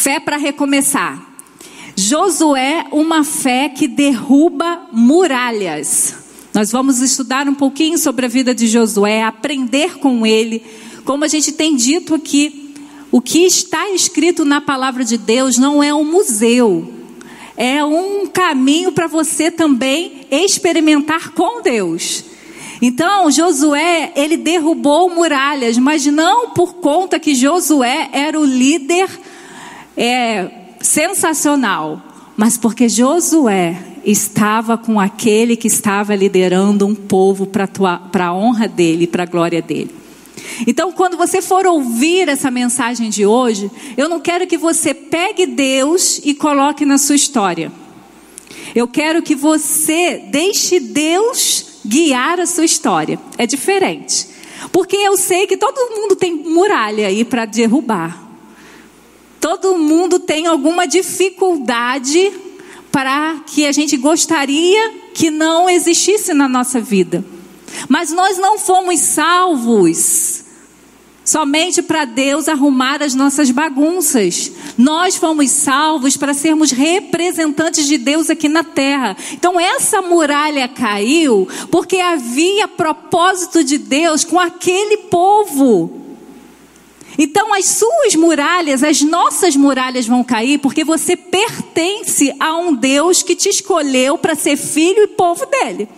Fé para recomeçar. Josué, uma fé que derruba muralhas. Nós vamos estudar um pouquinho sobre a vida de Josué, aprender com ele. Como a gente tem dito aqui, o que está escrito na palavra de Deus não é um museu, é um caminho para você também experimentar com Deus. Então, Josué, ele derrubou muralhas, mas não por conta que Josué era o líder é, sensacional, mas porque Josué estava com aquele que estava liderando um povo para a honra dele, para a glória dele. Então, quando você for ouvir essa mensagem de hoje, eu não quero que você pegue Deus e coloque na sua história. Eu quero que você deixe Deus guiar a sua história. É diferente. Porque eu sei que todo mundo tem muralha aí para derrubar. Todo mundo tem alguma dificuldade para que a gente gostaria que não existisse na nossa vida. Mas nós não fomos salvos somente para Deus arrumar as nossas bagunças. Nós fomos salvos para sermos representantes de Deus aqui na terra. Então essa muralha caiu porque havia propósito de Deus com aquele povo. Então as suas muralhas, as nossas muralhas vão cair porque você pertence a um Deus que te escolheu para ser filho e povo dele.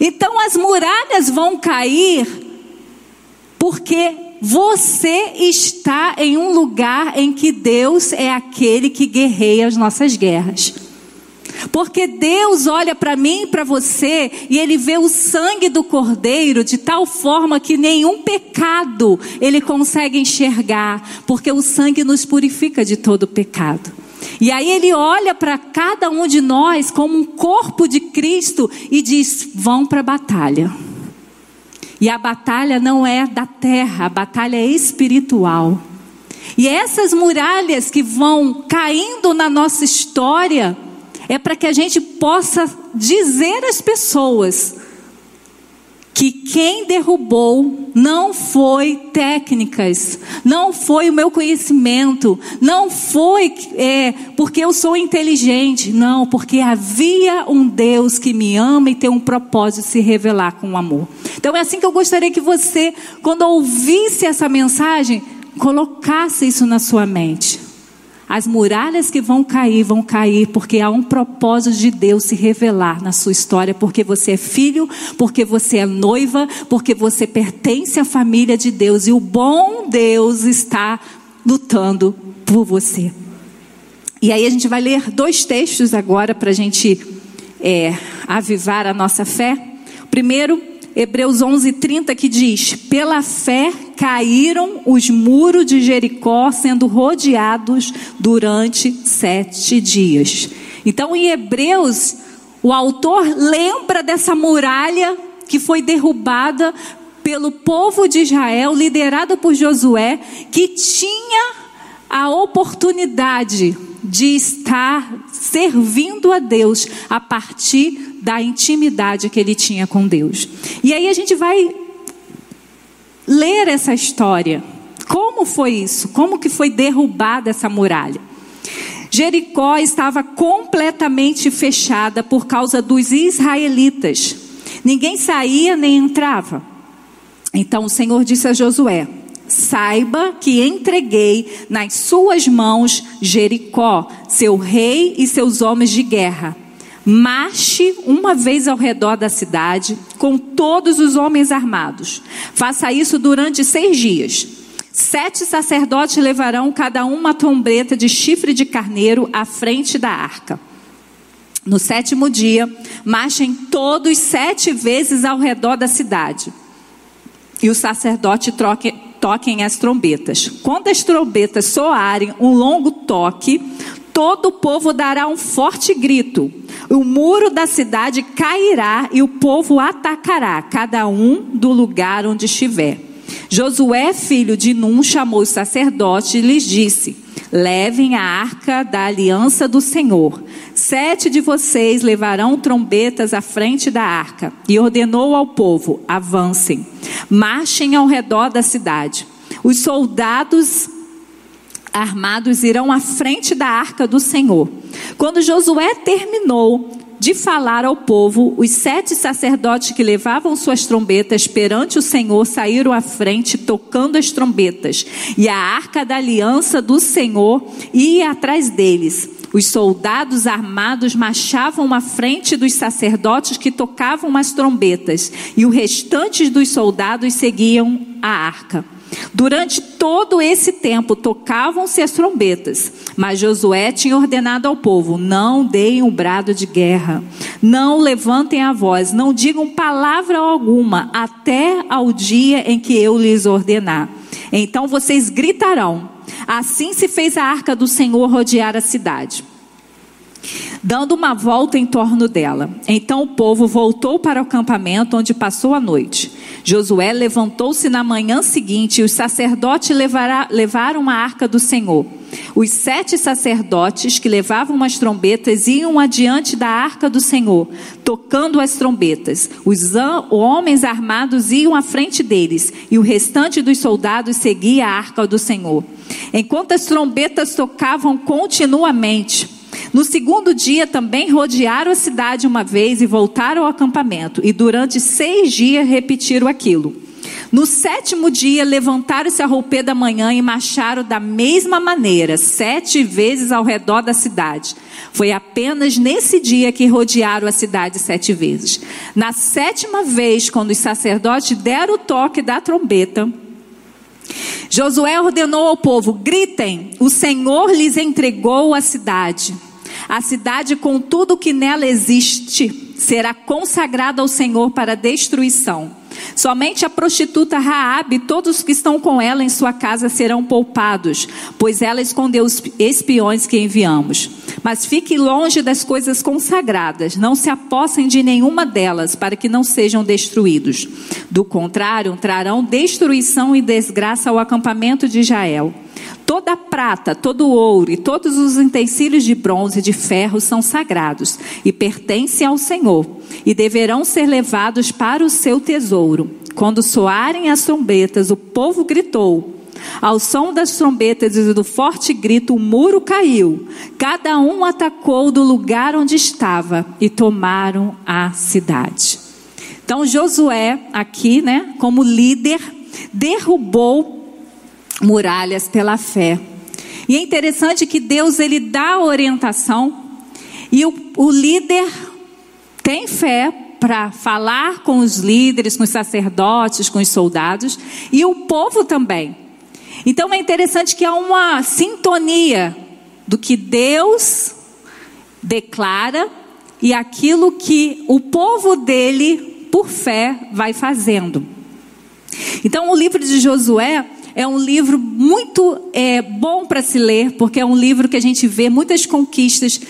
Então as muralhas vão cair porque você está em um lugar em que Deus é aquele que guerreia as nossas guerras. Porque Deus olha para mim e para você e ele vê o sangue do cordeiro de tal forma que nenhum pecado ele consegue enxergar, porque o sangue nos purifica de todo pecado. E aí ele olha para cada um de nós como um corpo de Cristo e diz: vão para a batalha. E a batalha não é da terra, a batalha é espiritual. E essas muralhas que vão caindo na nossa história, é para que a gente possa dizer às pessoas que quem derrubou não foi técnicas, não foi o meu conhecimento, não foi é, porque eu sou inteligente, não, porque havia um Deus que me ama e tem um propósito de se revelar com amor. Então é assim que eu gostaria que você, quando ouvisse essa mensagem, colocasse isso na sua mente. As muralhas que vão cair, vão cair, porque há um propósito de Deus se revelar na sua história, porque você é filho, porque você é noiva, porque você pertence à família de Deus e o bom Deus está lutando por você. E aí a gente vai ler dois textos agora para a gente é, avivar a nossa fé. Primeiro Hebreus 11:30 que diz: "Pela fé caíram os muros de Jericó, sendo rodeados durante sete dias." Então, em Hebreus, o autor lembra dessa muralha que foi derrubada pelo povo de Israel, liderado por Josué, que tinha a oportunidade de estar servindo a Deus a partir da intimidade que ele tinha com Deus. E aí a gente vai ler essa história. Como foi isso? Como que foi derrubada essa muralha? Jericó estava completamente fechada por causa dos israelitas. Ninguém saía nem entrava. Então o Senhor disse a Josué: Saiba que entreguei nas suas mãos Jericó, seu rei e seus homens de guerra. Marche uma vez ao redor da cidade com todos os homens armados. Faça isso durante seis dias. Sete sacerdotes levarão cada um uma trombeta de chifre de carneiro à frente da arca. No sétimo dia, marchem todos sete vezes ao redor da cidade. E o sacerdote troque, toquem as trombetas. Quando as trombetas soarem um longo toque, todo o povo dará um forte grito. O muro da cidade cairá e o povo atacará, cada um do lugar onde estiver. Josué, filho de Num, chamou os sacerdotes e lhes disse: Levem a arca da aliança do Senhor. Sete de vocês levarão trombetas à frente da arca. E ordenou ao povo: Avancem, marchem ao redor da cidade. Os soldados armados irão à frente da arca do Senhor. Quando Josué terminou de falar ao povo, os sete sacerdotes que levavam suas trombetas perante o Senhor saíram à frente tocando as trombetas, e a arca da aliança do Senhor ia atrás deles. Os soldados armados marchavam à frente dos sacerdotes que tocavam as trombetas, e o restante dos soldados seguiam a arca. Durante todo esse tempo tocavam-se as trombetas, mas Josué tinha ordenado ao povo: não deem um brado de guerra, não levantem a voz, não digam palavra alguma, até ao dia em que eu lhes ordenar. Então vocês gritarão. Assim se fez a arca do Senhor rodear a cidade dando uma volta em torno dela. Então o povo voltou para o acampamento onde passou a noite. Josué levantou-se na manhã seguinte e os sacerdotes levará, levaram a arca do Senhor. Os sete sacerdotes que levavam as trombetas iam adiante da arca do Senhor, tocando as trombetas. Os homens armados iam à frente deles, e o restante dos soldados seguia a arca do Senhor. Enquanto as trombetas tocavam continuamente, no segundo dia também rodearam a cidade uma vez e voltaram ao acampamento. E durante seis dias repetiram aquilo. No sétimo dia, levantaram-se a roupê da manhã e marcharam da mesma maneira, sete vezes ao redor da cidade. Foi apenas nesse dia que rodearam a cidade sete vezes. Na sétima vez, quando os sacerdotes deram o toque da trombeta, Josué ordenou ao povo: gritem, o Senhor lhes entregou a cidade. A cidade, com tudo que nela existe, será consagrada ao Senhor para destruição. Somente a prostituta Raabe e todos que estão com ela em sua casa serão poupados, pois ela escondeu os espiões que enviamos. Mas fique longe das coisas consagradas, não se apossem de nenhuma delas, para que não sejam destruídos. Do contrário, trarão destruição e desgraça ao acampamento de Israel. Toda a prata, todo o ouro e todos os utensílios de bronze e de ferro são sagrados e pertencem ao Senhor, e deverão ser levados para o seu tesouro. Quando soarem as trombetas, o povo gritou. Ao som das trombetas e do forte grito, o muro caiu. Cada um atacou do lugar onde estava e tomaram a cidade. Então Josué, aqui, né, como líder, derrubou muralhas pela fé. E é interessante que Deus ele dá orientação e o, o líder tem fé para falar com os líderes, com os sacerdotes, com os soldados e o povo também. Então é interessante que há uma sintonia do que Deus declara e aquilo que o povo dele, por fé, vai fazendo. Então o livro de Josué é um livro muito é, bom para se ler, porque é um livro que a gente vê muitas conquistas.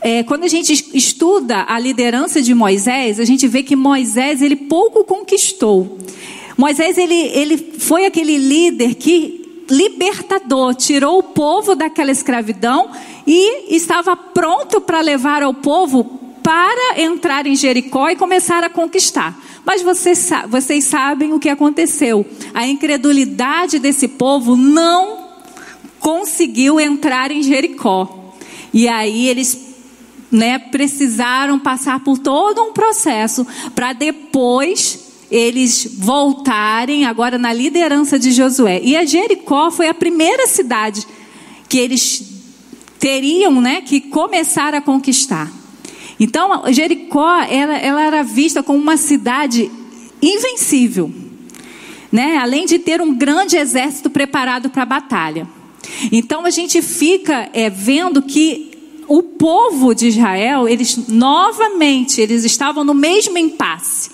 É, quando a gente estuda a liderança de Moisés, a gente vê que Moisés ele pouco conquistou. Moisés ele, ele foi aquele líder que libertador, tirou o povo daquela escravidão e estava pronto para levar ao povo para entrar em Jericó e começar a conquistar. Mas vocês, vocês sabem o que aconteceu. A incredulidade desse povo não conseguiu entrar em Jericó. E aí eles né, precisaram passar por todo um processo para depois eles voltarem agora na liderança de Josué. E a Jericó foi a primeira cidade que eles teriam né, que começar a conquistar. Então, Jericó, ela, ela era vista como uma cidade invencível. Né? Além de ter um grande exército preparado para a batalha. Então, a gente fica é, vendo que o povo de Israel, eles novamente, eles estavam no mesmo impasse.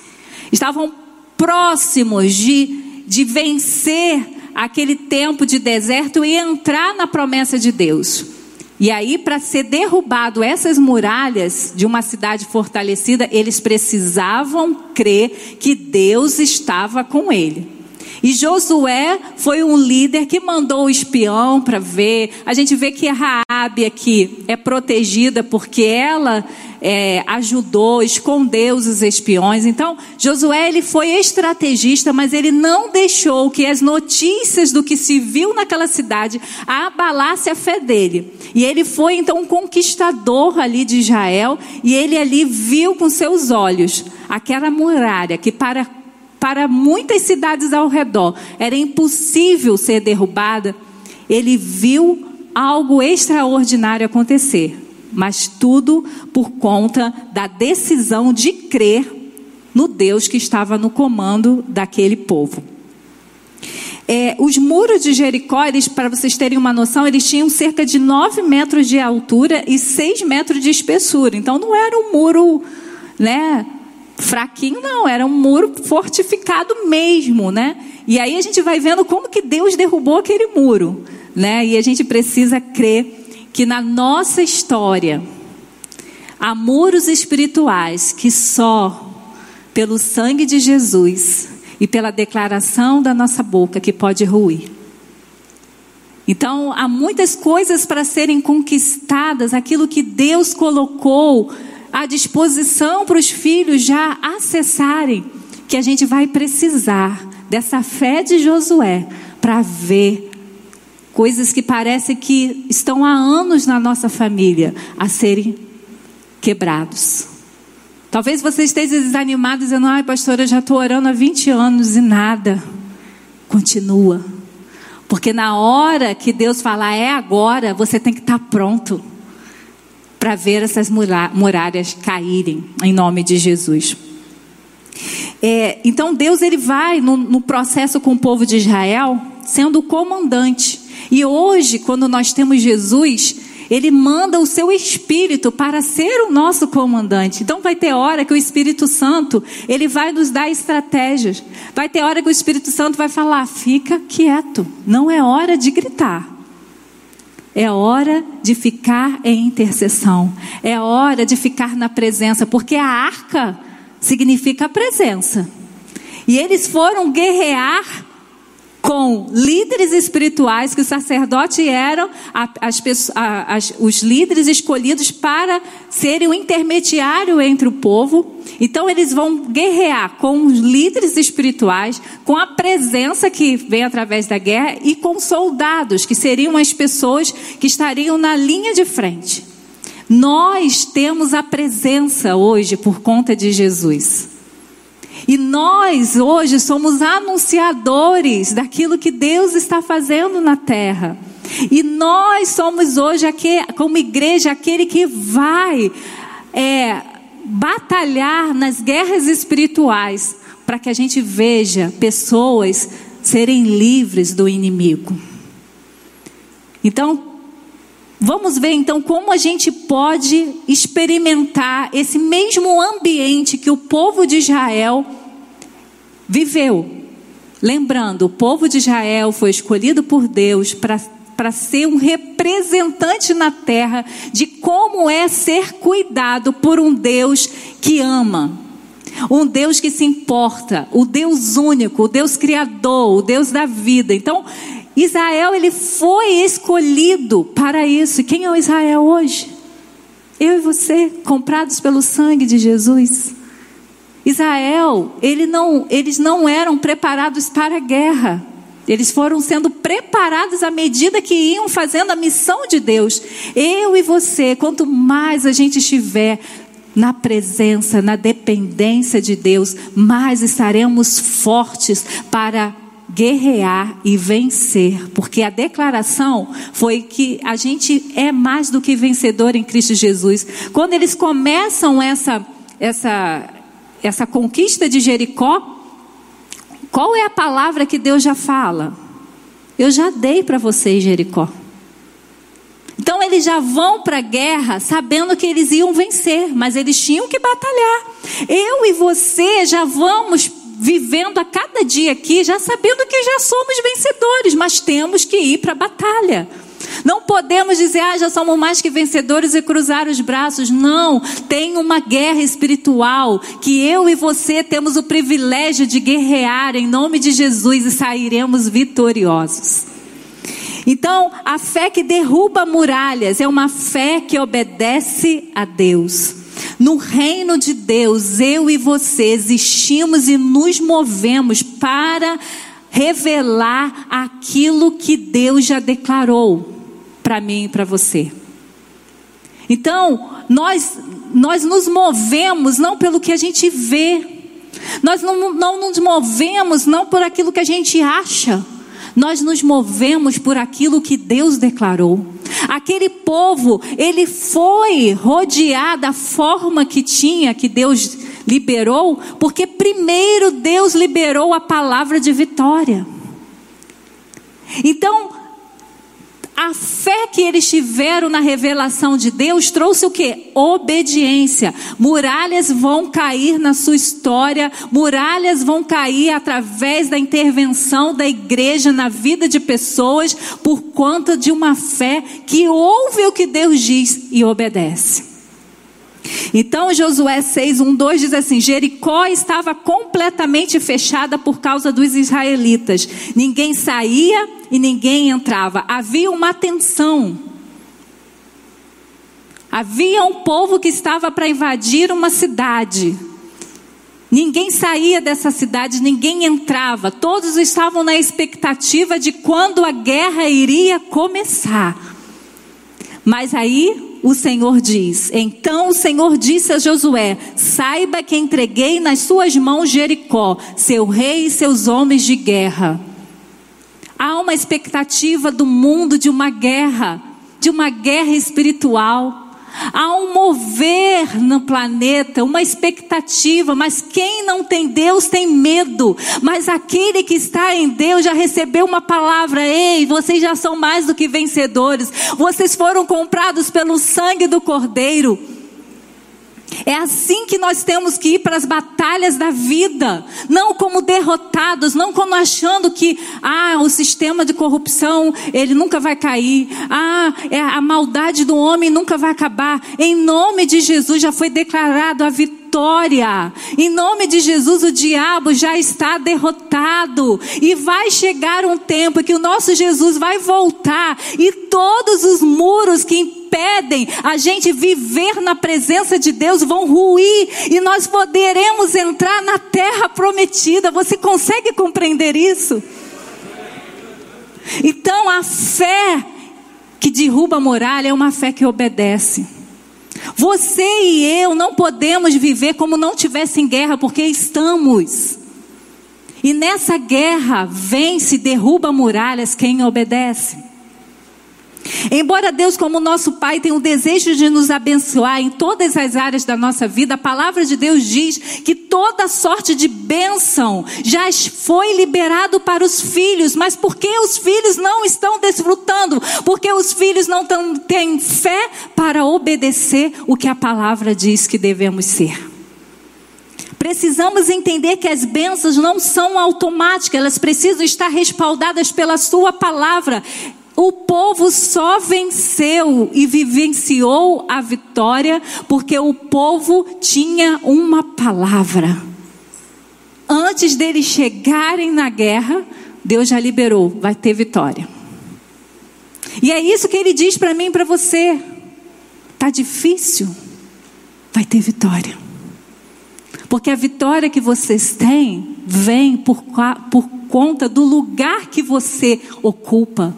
Estavam próximos de, de vencer aquele tempo de deserto e entrar na promessa de Deus. E aí, para ser derrubado essas muralhas de uma cidade fortalecida, eles precisavam crer que Deus estava com ele. E Josué foi um líder que mandou o espião para ver. A gente vê que Raabe aqui é protegida porque ela é, ajudou, escondeu os espiões. Então, Josué ele foi estrategista, mas ele não deixou que as notícias do que se viu naquela cidade abalasse a fé dele. E ele foi então um conquistador ali de Israel, e ele ali viu com seus olhos aquela muralha que para para muitas cidades ao redor era impossível ser derrubada. Ele viu algo extraordinário acontecer mas tudo por conta da decisão de crer no Deus que estava no comando daquele povo. É, os muros de Jericó, para vocês terem uma noção, eles tinham cerca de 9 metros de altura e 6 metros de espessura. Então não era um muro né, fraquinho, não, era um muro fortificado mesmo. Né? E aí a gente vai vendo como que Deus derrubou aquele muro. Né? E a gente precisa crer que na nossa história há muros espirituais que só pelo sangue de Jesus e pela declaração da nossa boca que pode ruir. Então, há muitas coisas para serem conquistadas, aquilo que Deus colocou à disposição para os filhos já acessarem, que a gente vai precisar dessa fé de Josué para ver coisas que parecem que estão há anos na nossa família a serem quebrados. Talvez você esteja desanimado dizendo: ai, pastora, eu já estou orando há 20 anos e nada. Continua. Porque na hora que Deus falar é agora, você tem que estar pronto para ver essas muralhas caírem, em nome de Jesus. É, então Deus ele vai no, no processo com o povo de Israel sendo o comandante. E hoje, quando nós temos Jesus, ele manda o seu espírito para ser o nosso comandante. Então vai ter hora que o Espírito Santo, ele vai nos dar estratégias. Vai ter hora que o Espírito Santo vai falar: "Fica quieto, não é hora de gritar". É hora de ficar em intercessão. É hora de ficar na presença, porque a arca significa a presença. E eles foram guerrear com líderes espirituais, que os sacerdotes eram as, as, os líderes escolhidos para serem o intermediário entre o povo. Então, eles vão guerrear com os líderes espirituais, com a presença que vem através da guerra e com soldados, que seriam as pessoas que estariam na linha de frente. Nós temos a presença hoje por conta de Jesus. E nós hoje somos anunciadores daquilo que Deus está fazendo na terra. E nós somos hoje, aqui, como igreja, aquele que vai é, batalhar nas guerras espirituais para que a gente veja pessoas serem livres do inimigo. Então, Vamos ver então como a gente pode experimentar esse mesmo ambiente que o povo de Israel viveu. Lembrando, o povo de Israel foi escolhido por Deus para ser um representante na terra de como é ser cuidado por um Deus que ama. Um Deus que se importa, o Deus único, o Deus criador, o Deus da vida. Então, Israel ele foi escolhido para isso. Quem é o Israel hoje? Eu e você, comprados pelo sangue de Jesus. Israel, ele não, eles não eram preparados para a guerra. Eles foram sendo preparados à medida que iam fazendo a missão de Deus. Eu e você, quanto mais a gente estiver na presença, na dependência de Deus, mais estaremos fortes para guerrear e vencer, porque a declaração foi que a gente é mais do que vencedor em Cristo Jesus. Quando eles começam essa essa essa conquista de Jericó, qual é a palavra que Deus já fala? Eu já dei para vocês Jericó. Então eles já vão para a guerra sabendo que eles iam vencer, mas eles tinham que batalhar. Eu e você já vamos vivendo a cada dia aqui, já sabendo que já somos vencedores, mas temos que ir para a batalha. Não podemos dizer, ah, já somos mais que vencedores e cruzar os braços. Não, tem uma guerra espiritual que eu e você temos o privilégio de guerrear em nome de Jesus e sairemos vitoriosos. Então, a fé que derruba muralhas é uma fé que obedece a Deus. No reino de Deus, eu e você existimos e nos movemos para revelar aquilo que Deus já declarou para mim e para você. Então, nós, nós nos movemos não pelo que a gente vê, nós não, não nos movemos não por aquilo que a gente acha, nós nos movemos por aquilo que Deus declarou. Aquele povo, ele foi rodear da forma que tinha, que Deus liberou, porque primeiro Deus liberou a palavra de vitória. Então, a fé que eles tiveram na revelação de Deus trouxe o que? Obediência. Muralhas vão cair na sua história, muralhas vão cair através da intervenção da igreja na vida de pessoas por conta de uma fé que ouve o que Deus diz e obedece. Então Josué 6, 1, 2 diz assim: Jericó estava completamente fechada por causa dos israelitas. Ninguém saía e ninguém entrava. Havia uma tensão. Havia um povo que estava para invadir uma cidade. Ninguém saía dessa cidade, ninguém entrava. Todos estavam na expectativa de quando a guerra iria começar. Mas aí o Senhor diz: Então o Senhor disse a Josué: Saiba que entreguei nas suas mãos Jericó, seu rei e seus homens de guerra. Há uma expectativa do mundo de uma guerra, de uma guerra espiritual. Há um mover no planeta, uma expectativa, mas quem não tem Deus tem medo. Mas aquele que está em Deus já recebeu uma palavra: ei, vocês já são mais do que vencedores, vocês foram comprados pelo sangue do Cordeiro. É assim que nós temos que ir para as batalhas da vida, não como derrotados, não como achando que ah, o sistema de corrupção, ele nunca vai cair. Ah, é a maldade do homem nunca vai acabar. Em nome de Jesus já foi declarado a vitória. Em nome de Jesus o diabo já está derrotado e vai chegar um tempo que o nosso Jesus vai voltar e todos os muros que impedem a gente viver na presença de Deus vão ruir e nós poderemos entrar na terra prometida. Você consegue compreender isso? Então a fé que derruba a muralha é uma fé que obedece. Você e eu não podemos viver como não tivesse em guerra, porque estamos. E nessa guerra vence, derruba muralhas quem obedece. Embora Deus, como nosso Pai, tenha o desejo de nos abençoar em todas as áreas da nossa vida, a palavra de Deus diz que toda sorte de bênção já foi liberado para os filhos, mas por que os filhos não estão desfrutando? Porque os filhos não têm fé para obedecer o que a palavra diz que devemos ser. Precisamos entender que as bênçãos não são automáticas, elas precisam estar respaldadas pela Sua palavra. O povo só venceu e vivenciou a vitória porque o povo tinha uma palavra. Antes deles chegarem na guerra, Deus já liberou, vai ter vitória. E é isso que ele diz para mim e para você. Tá difícil? Vai ter vitória. Porque a vitória que vocês têm vem por, por conta do lugar que você ocupa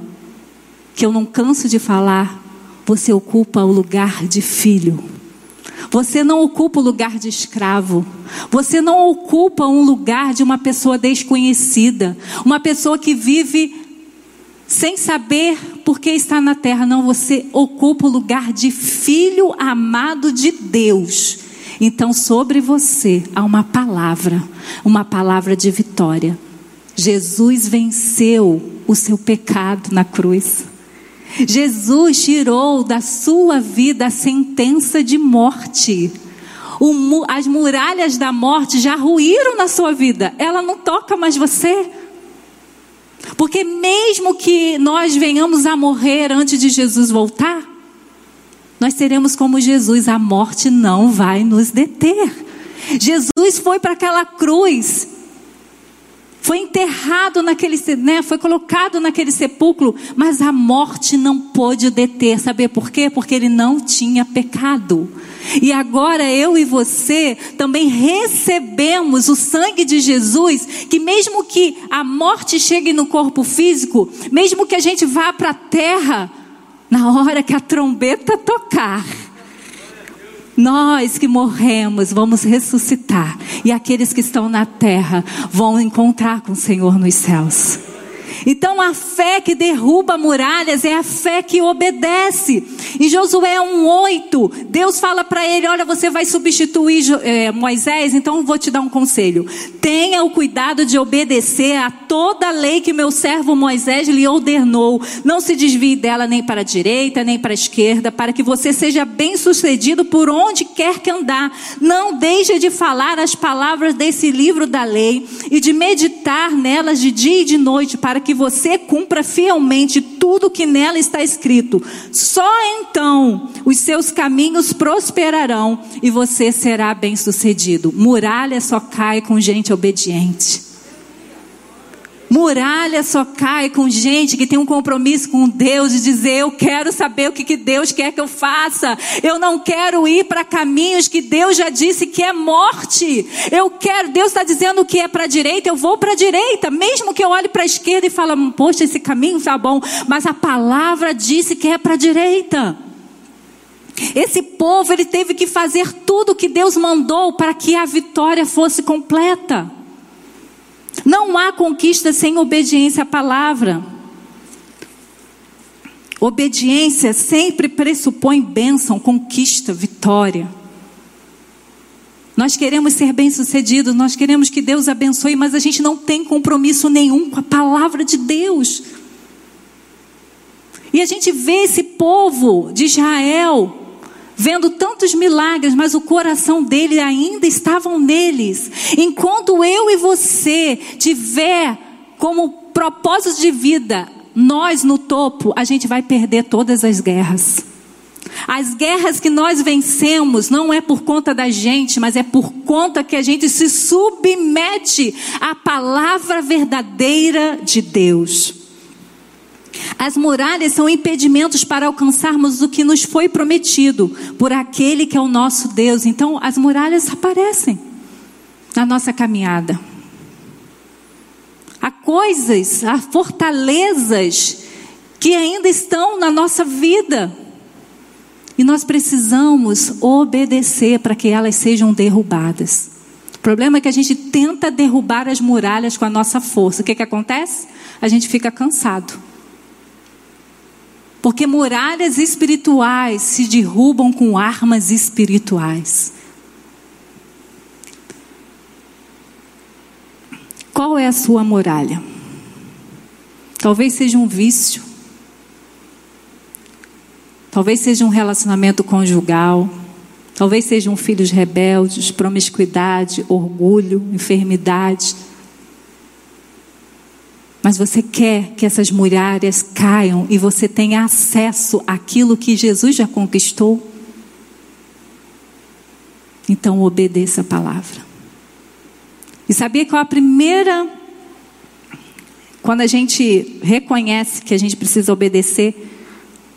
que eu não canso de falar, você ocupa o lugar de filho. Você não ocupa o lugar de escravo. Você não ocupa um lugar de uma pessoa desconhecida. Uma pessoa que vive sem saber por que está na terra. Não, você ocupa o lugar de filho amado de Deus. Então, sobre você há uma palavra, uma palavra de vitória. Jesus venceu o seu pecado na cruz. Jesus tirou da sua vida a sentença de morte. O, as muralhas da morte já ruíram na sua vida. Ela não toca mais você. Porque mesmo que nós venhamos a morrer antes de Jesus voltar, nós seremos como Jesus, a morte não vai nos deter. Jesus foi para aquela cruz foi enterrado naquele, né, foi colocado naquele sepulcro, mas a morte não pôde deter. Saber por quê? Porque ele não tinha pecado. E agora eu e você também recebemos o sangue de Jesus, que mesmo que a morte chegue no corpo físico, mesmo que a gente vá para a terra, na hora que a trombeta tocar, nós que morremos vamos ressuscitar, e aqueles que estão na terra vão encontrar com o Senhor nos céus. Então a fé que derruba muralhas é a fé que obedece. Em Josué 1,8, Deus fala para ele: Olha, você vai substituir é, Moisés, então eu vou te dar um conselho. Tenha o cuidado de obedecer a toda a lei que meu servo Moisés lhe ordenou. Não se desvie dela nem para a direita, nem para a esquerda, para que você seja bem sucedido por onde quer que andar. Não deixe de falar as palavras desse livro da lei e de meditar nelas de dia e de noite, para que você cumpra fielmente tudo que nela está escrito. Só então os seus caminhos prosperarão e você será bem-sucedido. Muralha só cai com gente obediente. Muralha só cai com gente que tem um compromisso com Deus de dizer: Eu quero saber o que, que Deus quer que eu faça. Eu não quero ir para caminhos que Deus já disse que é morte. Eu quero, Deus está dizendo que é para a direita, eu vou para a direita. Mesmo que eu olhe para a esquerda e fale: Poxa, esse caminho está bom. Mas a palavra disse que é para a direita. Esse povo ele teve que fazer tudo o que Deus mandou para que a vitória fosse completa. Não há conquista sem obediência à palavra. Obediência sempre pressupõe bênção, conquista, vitória. Nós queremos ser bem-sucedidos, nós queremos que Deus abençoe, mas a gente não tem compromisso nenhum com a palavra de Deus. E a gente vê esse povo de Israel vendo tantos milagres, mas o coração dele ainda estavam neles. Enquanto eu e você tiver como propósito de vida nós no topo, a gente vai perder todas as guerras. As guerras que nós vencemos não é por conta da gente, mas é por conta que a gente se submete à palavra verdadeira de Deus. As muralhas são impedimentos para alcançarmos o que nos foi prometido por aquele que é o nosso Deus. Então, as muralhas aparecem na nossa caminhada. Há coisas, há fortalezas que ainda estão na nossa vida. E nós precisamos obedecer para que elas sejam derrubadas. O problema é que a gente tenta derrubar as muralhas com a nossa força. O que, que acontece? A gente fica cansado. Porque muralhas espirituais se derrubam com armas espirituais. Qual é a sua muralha? Talvez seja um vício. Talvez seja um relacionamento conjugal. Talvez sejam filhos rebeldes, promiscuidade, orgulho, enfermidade. Mas você quer que essas muralhas caiam e você tenha acesso àquilo que Jesus já conquistou? Então obedeça a palavra. E sabia qual a primeira. Quando a gente reconhece que a gente precisa obedecer,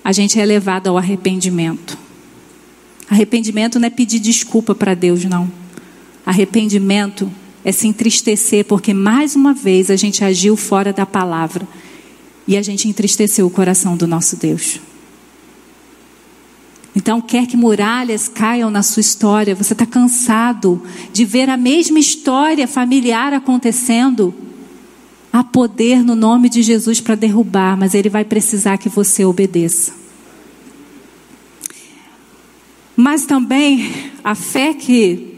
a gente é levado ao arrependimento. Arrependimento não é pedir desculpa para Deus, não. Arrependimento é se entristecer, porque mais uma vez a gente agiu fora da palavra e a gente entristeceu o coração do nosso Deus. Então, quer que muralhas caiam na sua história, você está cansado de ver a mesma história familiar acontecendo. Há poder no nome de Jesus para derrubar, mas Ele vai precisar que você obedeça. Mas também a fé que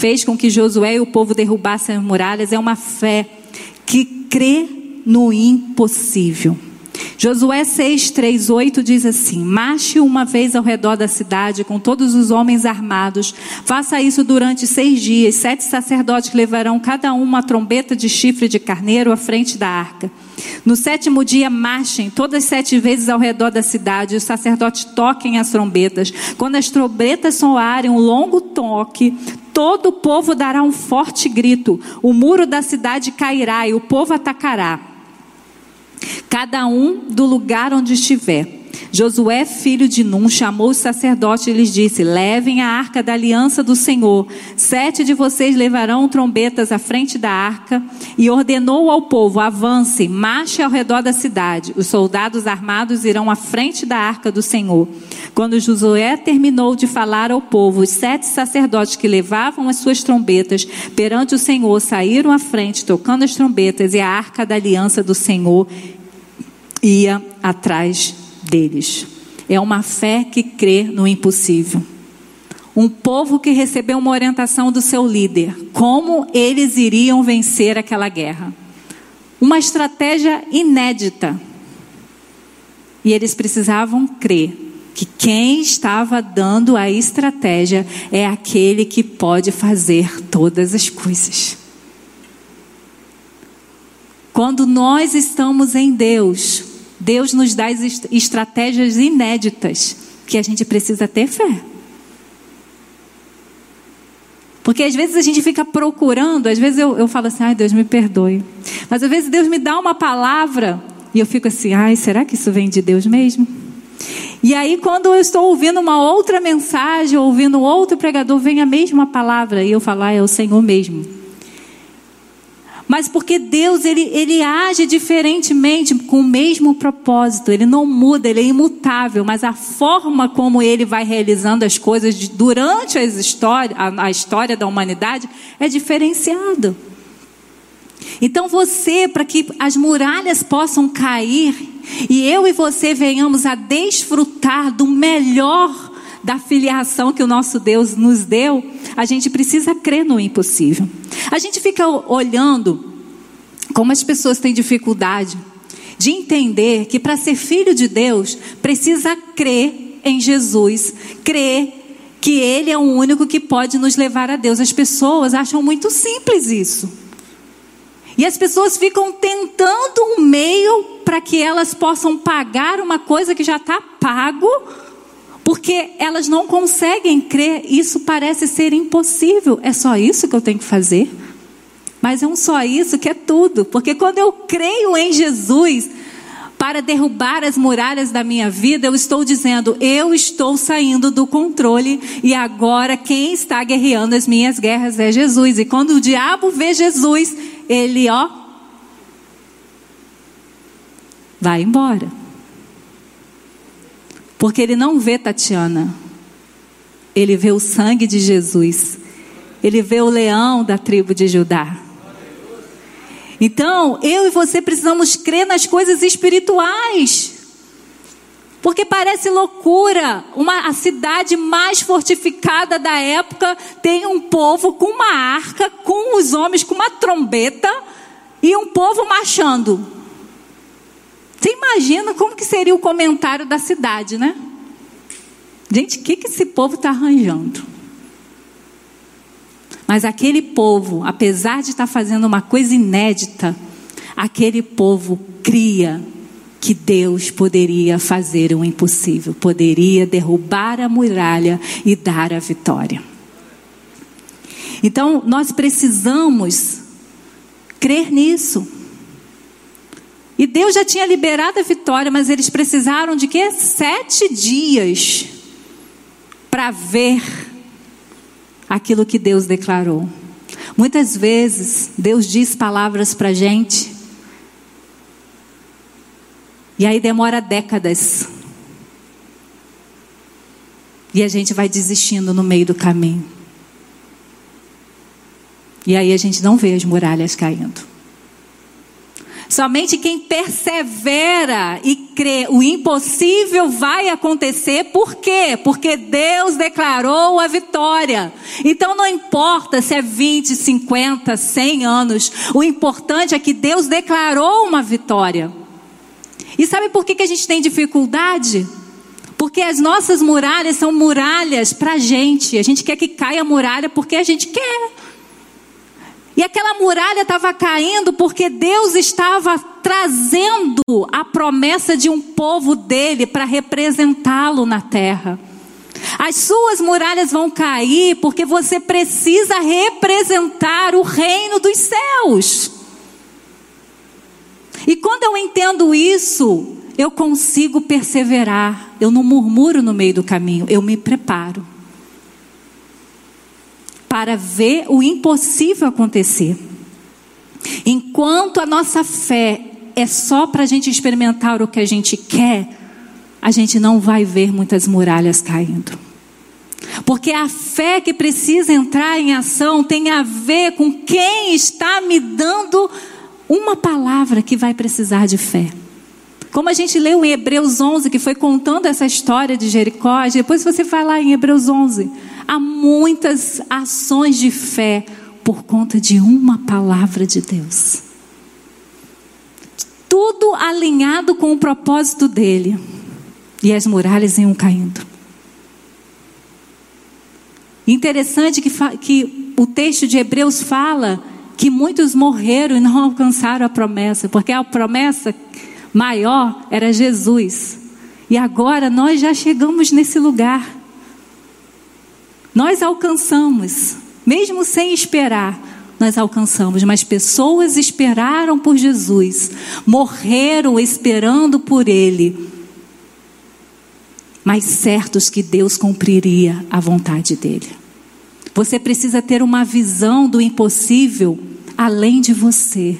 fez com que Josué e o povo derrubassem as muralhas é uma fé que crê no impossível. Josué 6, 3, 8 diz assim: Marche uma vez ao redor da cidade com todos os homens armados. Faça isso durante seis dias. Sete sacerdotes levarão cada um uma trombeta de chifre de carneiro à frente da arca. No sétimo dia, marchem todas sete vezes ao redor da cidade. Os sacerdotes toquem as trombetas. Quando as trombetas soarem um longo toque, todo o povo dará um forte grito. O muro da cidade cairá e o povo atacará cada um do lugar onde estiver. Josué, filho de Num, chamou os sacerdotes e lhes disse: Levem a arca da aliança do Senhor. Sete de vocês levarão trombetas à frente da arca. E ordenou ao povo: Avance, marche ao redor da cidade. Os soldados armados irão à frente da arca do Senhor. Quando Josué terminou de falar ao povo, os sete sacerdotes que levavam as suas trombetas perante o Senhor saíram à frente, tocando as trombetas, e a arca da aliança do Senhor ia atrás deles. É uma fé que crê no impossível. Um povo que recebeu uma orientação do seu líder, como eles iriam vencer aquela guerra. Uma estratégia inédita. E eles precisavam crer que quem estava dando a estratégia é aquele que pode fazer todas as coisas. Quando nós estamos em Deus, Deus nos dá estratégias inéditas que a gente precisa ter fé. Porque às vezes a gente fica procurando, às vezes eu, eu falo assim, ai Deus me perdoe. Mas às vezes Deus me dá uma palavra e eu fico assim, ai, será que isso vem de Deus mesmo? E aí, quando eu estou ouvindo uma outra mensagem, ouvindo outro pregador, vem a mesma palavra e eu falo, ah, é o Senhor mesmo mas porque Deus ele, ele age diferentemente com o mesmo propósito, ele não muda, ele é imutável, mas a forma como ele vai realizando as coisas durante as história, a, a história da humanidade é diferenciado. Então você, para que as muralhas possam cair e eu e você venhamos a desfrutar do melhor da filiação que o nosso Deus nos deu, a gente precisa crer no impossível. A gente fica olhando como as pessoas têm dificuldade de entender que para ser filho de Deus precisa crer em Jesus, crer que Ele é o único que pode nos levar a Deus. As pessoas acham muito simples isso. E as pessoas ficam tentando um meio para que elas possam pagar uma coisa que já está pago, porque elas não conseguem crer. Isso parece ser impossível. É só isso que eu tenho que fazer? Mas é um só isso que é tudo, porque quando eu creio em Jesus para derrubar as muralhas da minha vida, eu estou dizendo, eu estou saindo do controle e agora quem está guerreando as minhas guerras é Jesus. E quando o diabo vê Jesus, ele, ó, vai embora. Porque ele não vê Tatiana, ele vê o sangue de Jesus, ele vê o leão da tribo de Judá. Então, eu e você precisamos crer nas coisas espirituais. Porque parece loucura. Uma, a cidade mais fortificada da época tem um povo com uma arca, com os homens com uma trombeta e um povo marchando. Você imagina como que seria o comentário da cidade, né? Gente, o que, que esse povo está arranjando? Mas aquele povo, apesar de estar fazendo uma coisa inédita, aquele povo cria que Deus poderia fazer o impossível, poderia derrubar a muralha e dar a vitória. Então, nós precisamos crer nisso. E Deus já tinha liberado a vitória, mas eles precisaram de quê? Sete dias para ver aquilo que Deus declarou. Muitas vezes Deus diz palavras para a gente e aí demora décadas. E a gente vai desistindo no meio do caminho. E aí a gente não vê as muralhas caindo. Somente quem persevera e crê, o impossível vai acontecer. Por quê? Porque Deus declarou a vitória. Então não importa se é 20, 50, 100 anos. O importante é que Deus declarou uma vitória. E sabe por que, que a gente tem dificuldade? Porque as nossas muralhas são muralhas para a gente. A gente quer que caia a muralha porque a gente quer. E aquela muralha estava caindo porque Deus estava trazendo a promessa de um povo dele para representá-lo na terra. As suas muralhas vão cair porque você precisa representar o reino dos céus. E quando eu entendo isso, eu consigo perseverar. Eu não murmuro no meio do caminho, eu me preparo para ver o impossível acontecer. Enquanto a nossa fé é só para a gente experimentar o que a gente quer, a gente não vai ver muitas muralhas caindo. Porque a fé que precisa entrar em ação tem a ver com quem está me dando uma palavra que vai precisar de fé. Como a gente leu em Hebreus 11, que foi contando essa história de Jericó, depois você vai lá em Hebreus 11. Há muitas ações de fé por conta de uma palavra de Deus. Tudo alinhado com o propósito dele. E as muralhas iam caindo. Interessante que, que o texto de Hebreus fala que muitos morreram e não alcançaram a promessa, porque a promessa maior era Jesus. E agora nós já chegamos nesse lugar. Nós alcançamos, mesmo sem esperar, nós alcançamos, mas pessoas esperaram por Jesus, morreram esperando por Ele, mas certos que Deus cumpriria a vontade dEle. Você precisa ter uma visão do impossível além de você.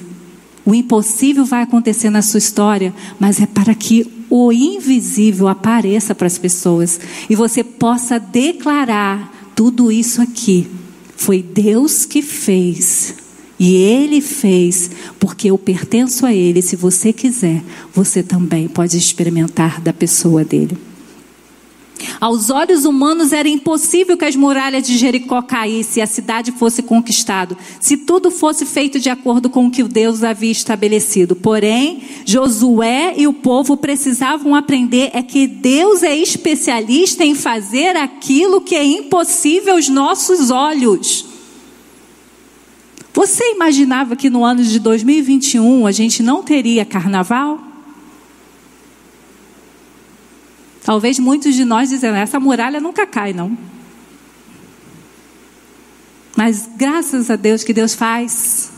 O impossível vai acontecer na sua história, mas é para que o invisível apareça para as pessoas e você possa declarar tudo isso aqui. Foi Deus que fez. E Ele fez, porque eu pertenço a Ele. Se você quiser, você também pode experimentar da pessoa dele. Aos olhos humanos era impossível que as muralhas de Jericó caíssem e a cidade fosse conquistada, se tudo fosse feito de acordo com o que Deus havia estabelecido. Porém, Josué e o povo precisavam aprender é que Deus é especialista em fazer aquilo que é impossível aos nossos olhos. Você imaginava que no ano de 2021 a gente não teria carnaval? Talvez muitos de nós dizendo, essa muralha nunca cai, não. Mas graças a Deus que Deus faz.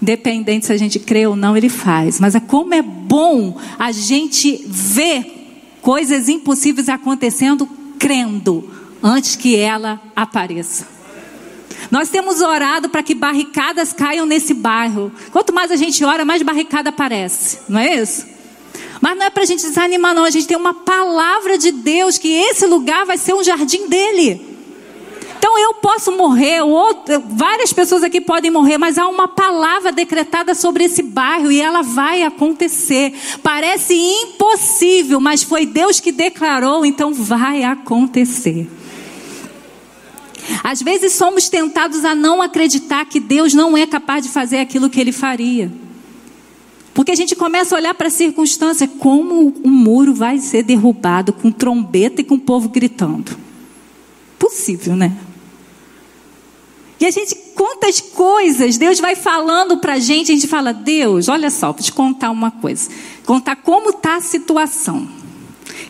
Independente se a gente crê ou não, Ele faz. Mas é como é bom a gente ver coisas impossíveis acontecendo crendo antes que ela apareça. Nós temos orado para que barricadas caiam nesse bairro. Quanto mais a gente ora, mais barricada aparece. Não é isso? Mas não é para a gente desanimar, não. A gente tem uma palavra de Deus que esse lugar vai ser um jardim dele. Então eu posso morrer, outro, várias pessoas aqui podem morrer, mas há uma palavra decretada sobre esse bairro e ela vai acontecer. Parece impossível, mas foi Deus que declarou, então vai acontecer. Às vezes somos tentados a não acreditar que Deus não é capaz de fazer aquilo que ele faria. Porque a gente começa a olhar para a circunstância, como um muro vai ser derrubado com trombeta e com o povo gritando. Possível, né? E a gente, quantas coisas Deus vai falando para a gente, a gente fala, Deus, olha só, vou te contar uma coisa. Contar como está a situação.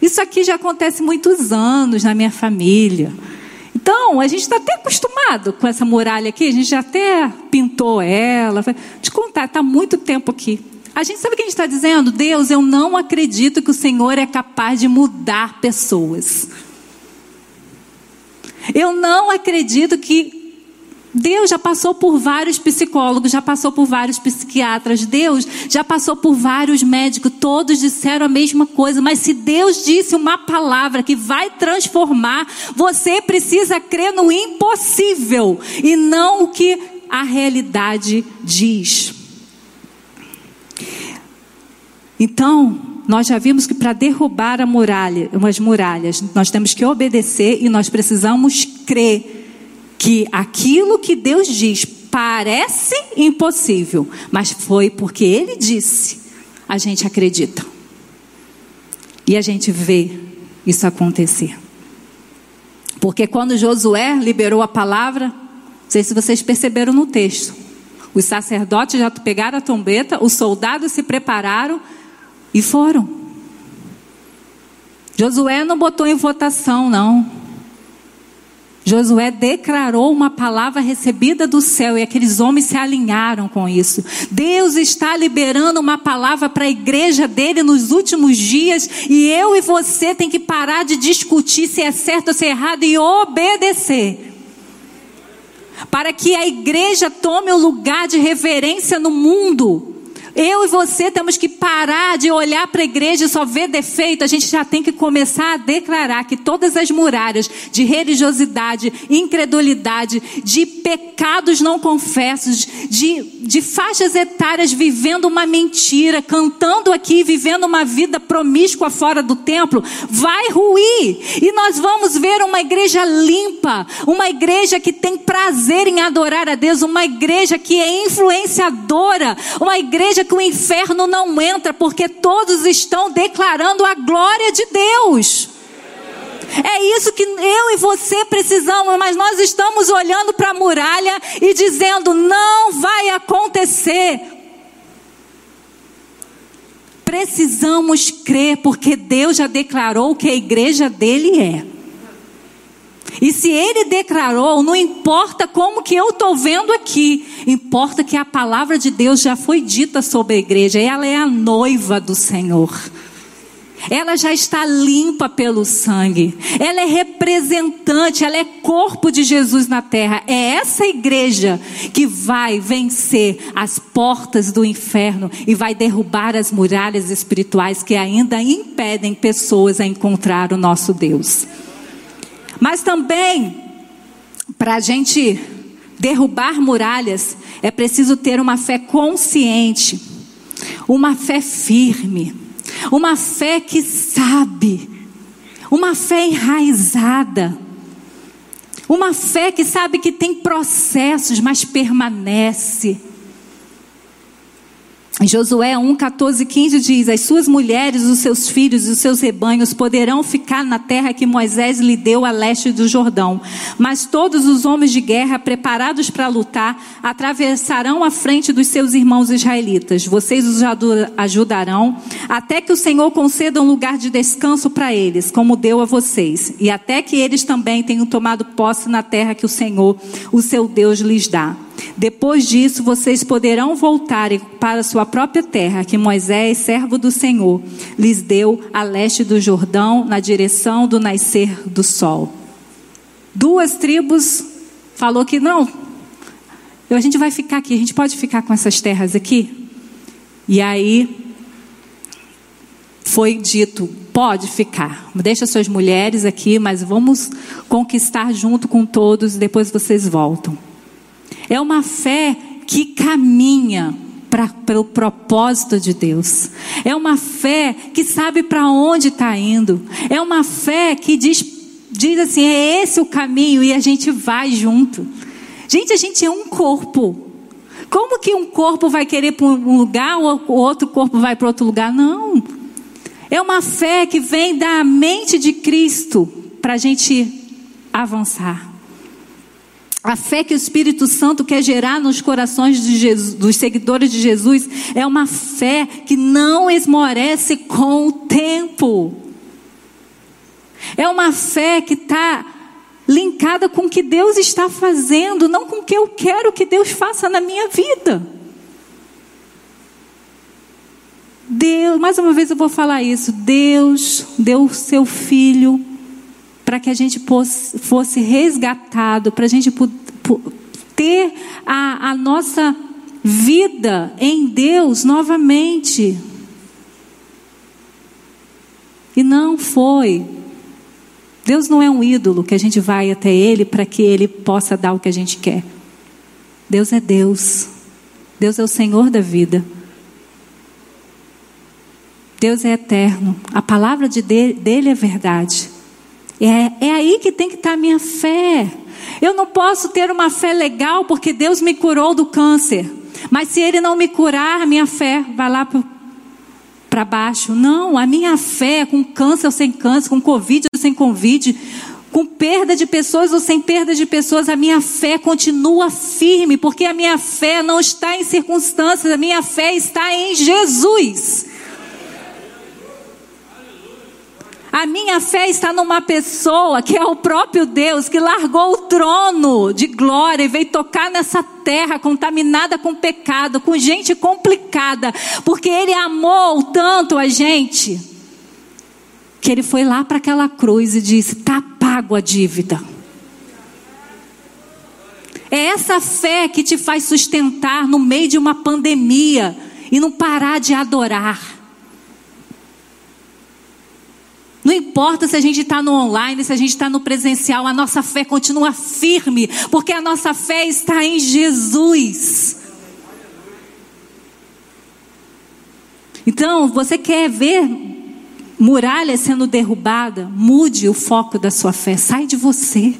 Isso aqui já acontece muitos anos na minha família. Então, a gente está até acostumado com essa muralha aqui, a gente já até pintou ela. Te contar, está muito tempo aqui. A gente sabe o que a gente está dizendo? Deus, eu não acredito que o Senhor é capaz de mudar pessoas. Eu não acredito que Deus já passou por vários psicólogos, já passou por vários psiquiatras, Deus já passou por vários médicos, todos disseram a mesma coisa, mas se Deus disse uma palavra que vai transformar, você precisa crer no impossível e não o que a realidade diz. Então, nós já vimos que para derrubar a muralha, umas muralhas, nós temos que obedecer e nós precisamos crer que aquilo que Deus diz parece impossível, mas foi porque Ele disse. a gente acredita. E a gente vê isso acontecer. Porque quando Josué liberou a palavra, não sei se vocês perceberam no texto, os sacerdotes já pegaram a trombeta, os soldados se prepararam e foram. Josué não botou em votação, não. Josué declarou uma palavra recebida do céu e aqueles homens se alinharam com isso. Deus está liberando uma palavra para a igreja dele nos últimos dias e eu e você tem que parar de discutir se é certo ou se é errado e obedecer. Para que a igreja tome o lugar de reverência no mundo. Eu e você temos que parar de olhar para a igreja e só ver defeito. A gente já tem que começar a declarar que todas as muralhas de religiosidade, incredulidade, de pecados não confessos, de, de faixas etárias vivendo uma mentira, cantando aqui, vivendo uma vida promíscua fora do templo, vai ruir. E nós vamos ver uma igreja limpa, uma igreja que tem prazer em adorar a Deus, uma igreja que é influenciadora, uma igreja igreja que o inferno não entra, porque todos estão declarando a glória de Deus. É isso que eu e você precisamos, mas nós estamos olhando para a muralha e dizendo: não vai acontecer. Precisamos crer, porque Deus já declarou que a igreja dele é. E se ele declarou, não importa como que eu estou vendo aqui, importa que a palavra de Deus já foi dita sobre a igreja, ela é a noiva do Senhor. Ela já está limpa pelo sangue. Ela é representante, ela é corpo de Jesus na terra. É essa igreja que vai vencer as portas do inferno e vai derrubar as muralhas espirituais que ainda impedem pessoas a encontrar o nosso Deus. Mas também, para a gente derrubar muralhas, é preciso ter uma fé consciente, uma fé firme, uma fé que sabe, uma fé enraizada, uma fé que sabe que tem processos, mas permanece. Josué 1, 14, 15 diz: As suas mulheres, os seus filhos e os seus rebanhos poderão ficar na terra que Moisés lhe deu a leste do Jordão. Mas todos os homens de guerra preparados para lutar atravessarão a frente dos seus irmãos israelitas. Vocês os ajudarão até que o Senhor conceda um lugar de descanso para eles, como deu a vocês, e até que eles também tenham tomado posse na terra que o Senhor, o seu Deus, lhes dá. Depois disso, vocês poderão voltar para sua própria terra, que Moisés, servo do Senhor, lhes deu a leste do Jordão, na direção do nascer do sol. Duas tribos falou que não, a gente vai ficar aqui, a gente pode ficar com essas terras aqui? E aí foi dito: pode ficar, deixa suas mulheres aqui, mas vamos conquistar junto com todos, depois vocês voltam. É uma fé que caminha para o propósito de Deus. É uma fé que sabe para onde está indo. É uma fé que diz, diz assim: é esse o caminho e a gente vai junto. Gente, a gente é um corpo. Como que um corpo vai querer para um lugar ou o outro corpo vai para outro lugar? Não. É uma fé que vem da mente de Cristo para a gente avançar. A fé que o Espírito Santo quer gerar nos corações Jesus, dos seguidores de Jesus é uma fé que não esmorece com o tempo. É uma fé que está linkada com o que Deus está fazendo, não com o que eu quero que Deus faça na minha vida. Deus, mais uma vez eu vou falar isso. Deus deu o seu filho para que a gente fosse resgatado, para a gente ter a, a nossa vida em Deus novamente. E não foi. Deus não é um ídolo que a gente vai até Ele para que Ele possa dar o que a gente quer. Deus é Deus. Deus é o Senhor da vida. Deus é eterno. A palavra de dele é verdade. É, é aí que tem que estar a minha fé. Eu não posso ter uma fé legal porque Deus me curou do câncer. Mas se Ele não me curar, minha fé vai lá para baixo. Não, a minha fé, com câncer ou sem câncer, com Covid ou sem Covid, com perda de pessoas ou sem perda de pessoas, a minha fé continua firme, porque a minha fé não está em circunstâncias, a minha fé está em Jesus. A minha fé está numa pessoa que é o próprio Deus, que largou o trono de glória e veio tocar nessa terra contaminada com pecado, com gente complicada, porque Ele amou tanto a gente, que Ele foi lá para aquela cruz e disse: está pago a dívida. É essa fé que te faz sustentar no meio de uma pandemia e não parar de adorar. Não importa se a gente está no online, se a gente está no presencial, a nossa fé continua firme, porque a nossa fé está em Jesus. Então, você quer ver muralha sendo derrubada? Mude o foco da sua fé, sai de você.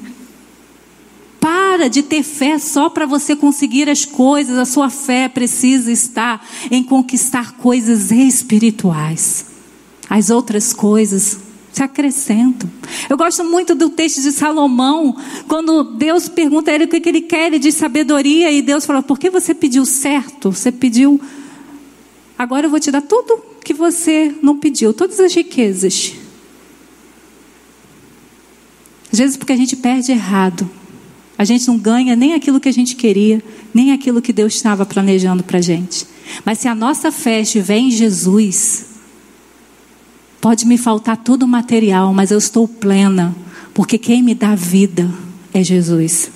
Para de ter fé só para você conseguir as coisas, a sua fé precisa estar em conquistar coisas espirituais. As outras coisas se acrescentam. Eu gosto muito do texto de Salomão, quando Deus pergunta a ele o que ele quer, diz sabedoria, e Deus fala: Por que você pediu certo? Você pediu. Agora eu vou te dar tudo que você não pediu, todas as riquezas. Às vezes, porque a gente perde errado, a gente não ganha nem aquilo que a gente queria, nem aquilo que Deus estava planejando para a gente. Mas se a nossa fé estiver em Jesus, Pode me faltar todo o material, mas eu estou plena, porque quem me dá vida é Jesus.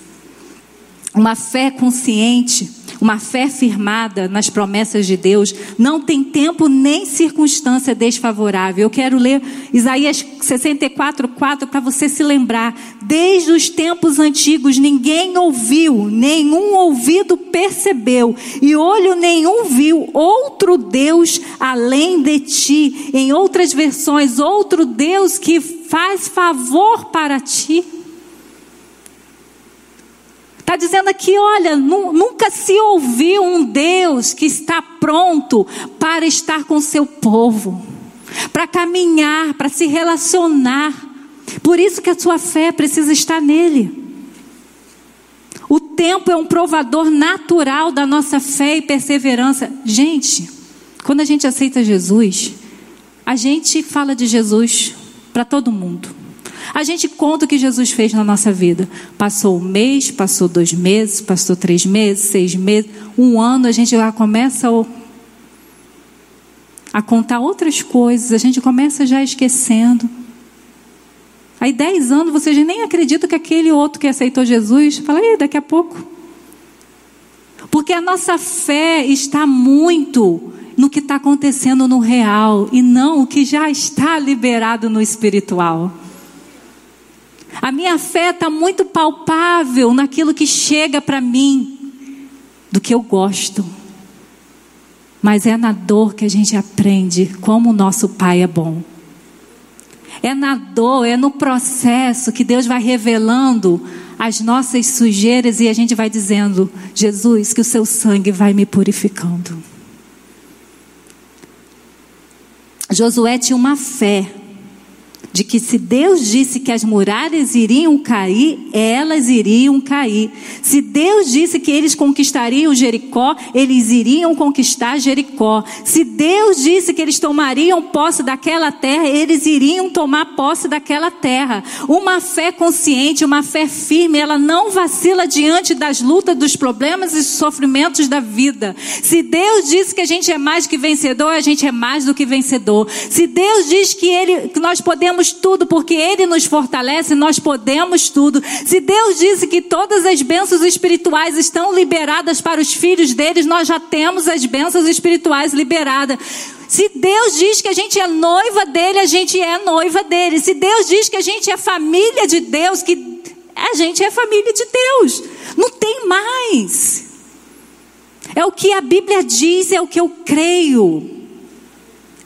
Uma fé consciente uma fé firmada nas promessas de Deus não tem tempo nem circunstância desfavorável. Eu quero ler Isaías 64, 4 para você se lembrar. Desde os tempos antigos ninguém ouviu, nenhum ouvido percebeu, e olho nenhum viu outro Deus além de ti. Em outras versões, outro Deus que faz favor para ti. Está dizendo aqui, olha, nunca se ouviu um Deus que está pronto para estar com seu povo, para caminhar, para se relacionar. Por isso que a sua fé precisa estar nele. O tempo é um provador natural da nossa fé e perseverança. Gente, quando a gente aceita Jesus, a gente fala de Jesus para todo mundo. A gente conta o que Jesus fez na nossa vida. Passou um mês, passou dois meses, passou três meses, seis meses, um ano, a gente já começa a, contar outras coisas, a gente começa já esquecendo. Aí dez anos você já nem acredita que aquele outro que aceitou Jesus, fala, aí daqui a pouco. Porque a nossa fé está muito no que está acontecendo no real e não o que já está liberado no espiritual. A minha fé está muito palpável naquilo que chega para mim, do que eu gosto. Mas é na dor que a gente aprende como o nosso Pai é bom. É na dor, é no processo que Deus vai revelando as nossas sujeiras e a gente vai dizendo: Jesus, que o seu sangue vai me purificando. Josué tinha uma fé de que se Deus disse que as muralhas iriam cair, elas iriam cair. Se Deus disse que eles conquistariam Jericó, eles iriam conquistar Jericó. Se Deus disse que eles tomariam posse daquela terra, eles iriam tomar posse daquela terra. Uma fé consciente, uma fé firme, ela não vacila diante das lutas, dos problemas e sofrimentos da vida. Se Deus disse que a gente é mais que vencedor, a gente é mais do que vencedor. Se Deus diz que ele que nós podemos podemos tudo porque Ele nos fortalece, nós podemos tudo. Se Deus disse que todas as bênçãos espirituais estão liberadas para os filhos deles, nós já temos as bênçãos espirituais liberadas. Se Deus diz que a gente é noiva dele, a gente é noiva dele. Se Deus diz que a gente é família de Deus, que a gente é família de Deus. Não tem mais. É o que a Bíblia diz, é o que eu creio.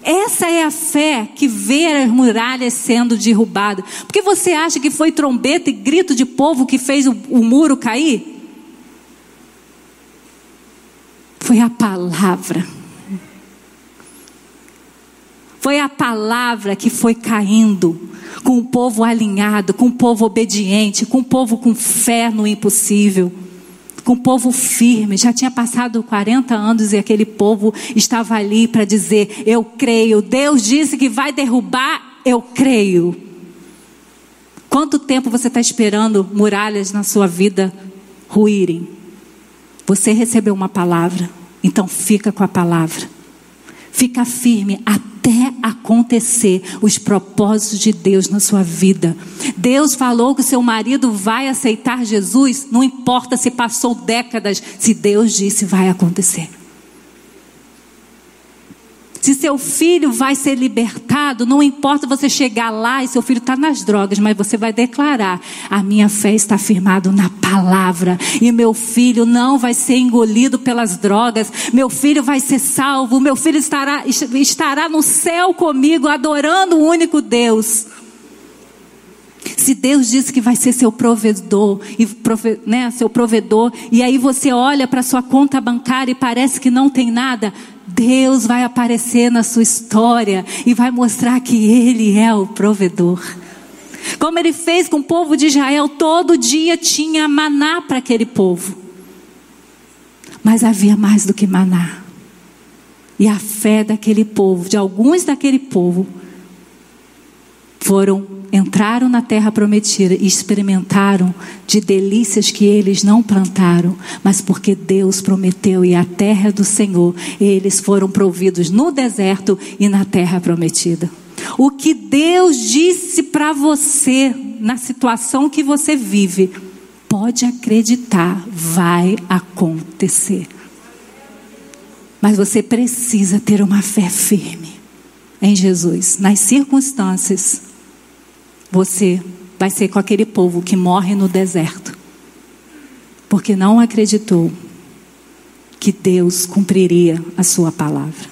Essa é a fé que vê as muralhas sendo derrubadas. Porque você acha que foi trombeta e grito de povo que fez o, o muro cair? Foi a palavra. Foi a palavra que foi caindo com o povo alinhado, com o povo obediente, com o povo com fé no impossível, com o povo firme. Já tinha passado 40 anos e aquele povo estava ali para dizer: Eu creio. Deus disse que vai derrubar, eu creio. Quanto tempo você está esperando muralhas na sua vida ruírem? Você recebeu uma palavra, então fica com a palavra. Fica firme até acontecer os propósitos de Deus na sua vida. Deus falou que seu marido vai aceitar Jesus, não importa se passou décadas, se Deus disse, vai acontecer. Se seu filho vai ser libertado, não importa você chegar lá e seu filho está nas drogas, mas você vai declarar: a minha fé está firmada na palavra, e meu filho não vai ser engolido pelas drogas, meu filho vai ser salvo, meu filho estará, estará no céu comigo, adorando o único Deus. Se Deus disse que vai ser seu provedor, e né, seu provedor, e aí você olha para sua conta bancária e parece que não tem nada, Deus vai aparecer na sua história e vai mostrar que Ele é o provedor. Como Ele fez com o povo de Israel, todo dia tinha maná para aquele povo. Mas havia mais do que maná. E a fé daquele povo, de alguns daquele povo, foram entraram na terra prometida e experimentaram de delícias que eles não plantaram, mas porque Deus prometeu e a terra do Senhor, eles foram providos no deserto e na terra prometida. O que Deus disse para você na situação que você vive, pode acreditar, vai acontecer. Mas você precisa ter uma fé firme em Jesus, nas circunstâncias você vai ser com aquele povo que morre no deserto, porque não acreditou que Deus cumpriria a sua palavra.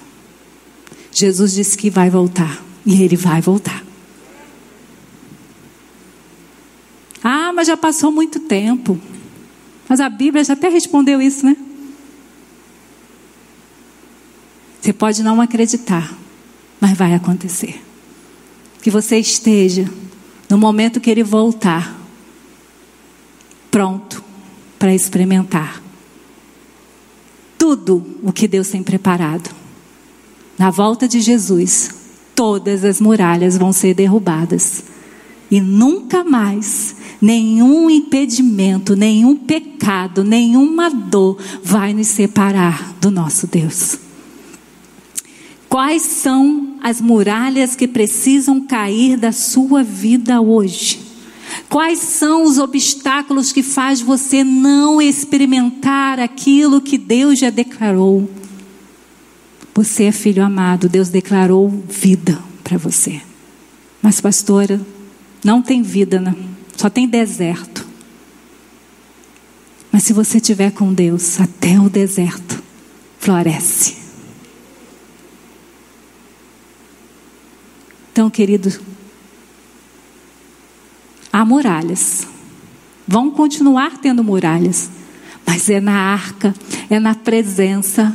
Jesus disse que vai voltar, e ele vai voltar. Ah, mas já passou muito tempo. Mas a Bíblia já até respondeu isso, né? Você pode não acreditar, mas vai acontecer. Que você esteja no momento que ele voltar, pronto para experimentar tudo o que Deus tem preparado. Na volta de Jesus, todas as muralhas vão ser derrubadas e nunca mais nenhum impedimento, nenhum pecado, nenhuma dor vai nos separar do nosso Deus. Quais são as muralhas que precisam cair da sua vida hoje? Quais são os obstáculos que faz você não experimentar aquilo que Deus já declarou? Você é filho amado, Deus declarou vida para você. Mas pastora, não tem vida, né? só tem deserto. Mas se você tiver com Deus, até o deserto floresce. Então, querido, há muralhas. Vão continuar tendo muralhas. Mas é na arca, é na presença,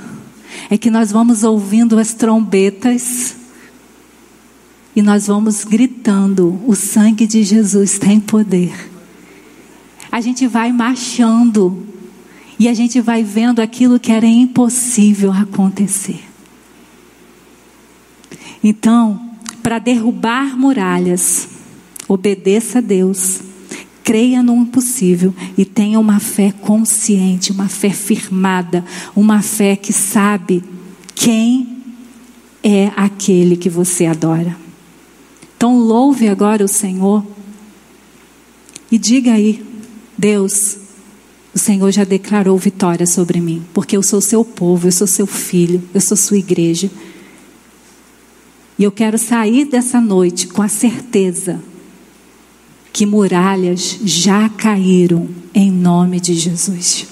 é que nós vamos ouvindo as trombetas e nós vamos gritando: o sangue de Jesus tem poder. A gente vai marchando e a gente vai vendo aquilo que era impossível acontecer. Então, para derrubar muralhas. Obedeça a Deus, creia no impossível e tenha uma fé consciente, uma fé firmada, uma fé que sabe quem é aquele que você adora. Então louve agora o Senhor e diga aí, Deus, o Senhor já declarou vitória sobre mim, porque eu sou seu povo, eu sou seu filho, eu sou sua igreja. E eu quero sair dessa noite com a certeza que muralhas já caíram em nome de Jesus.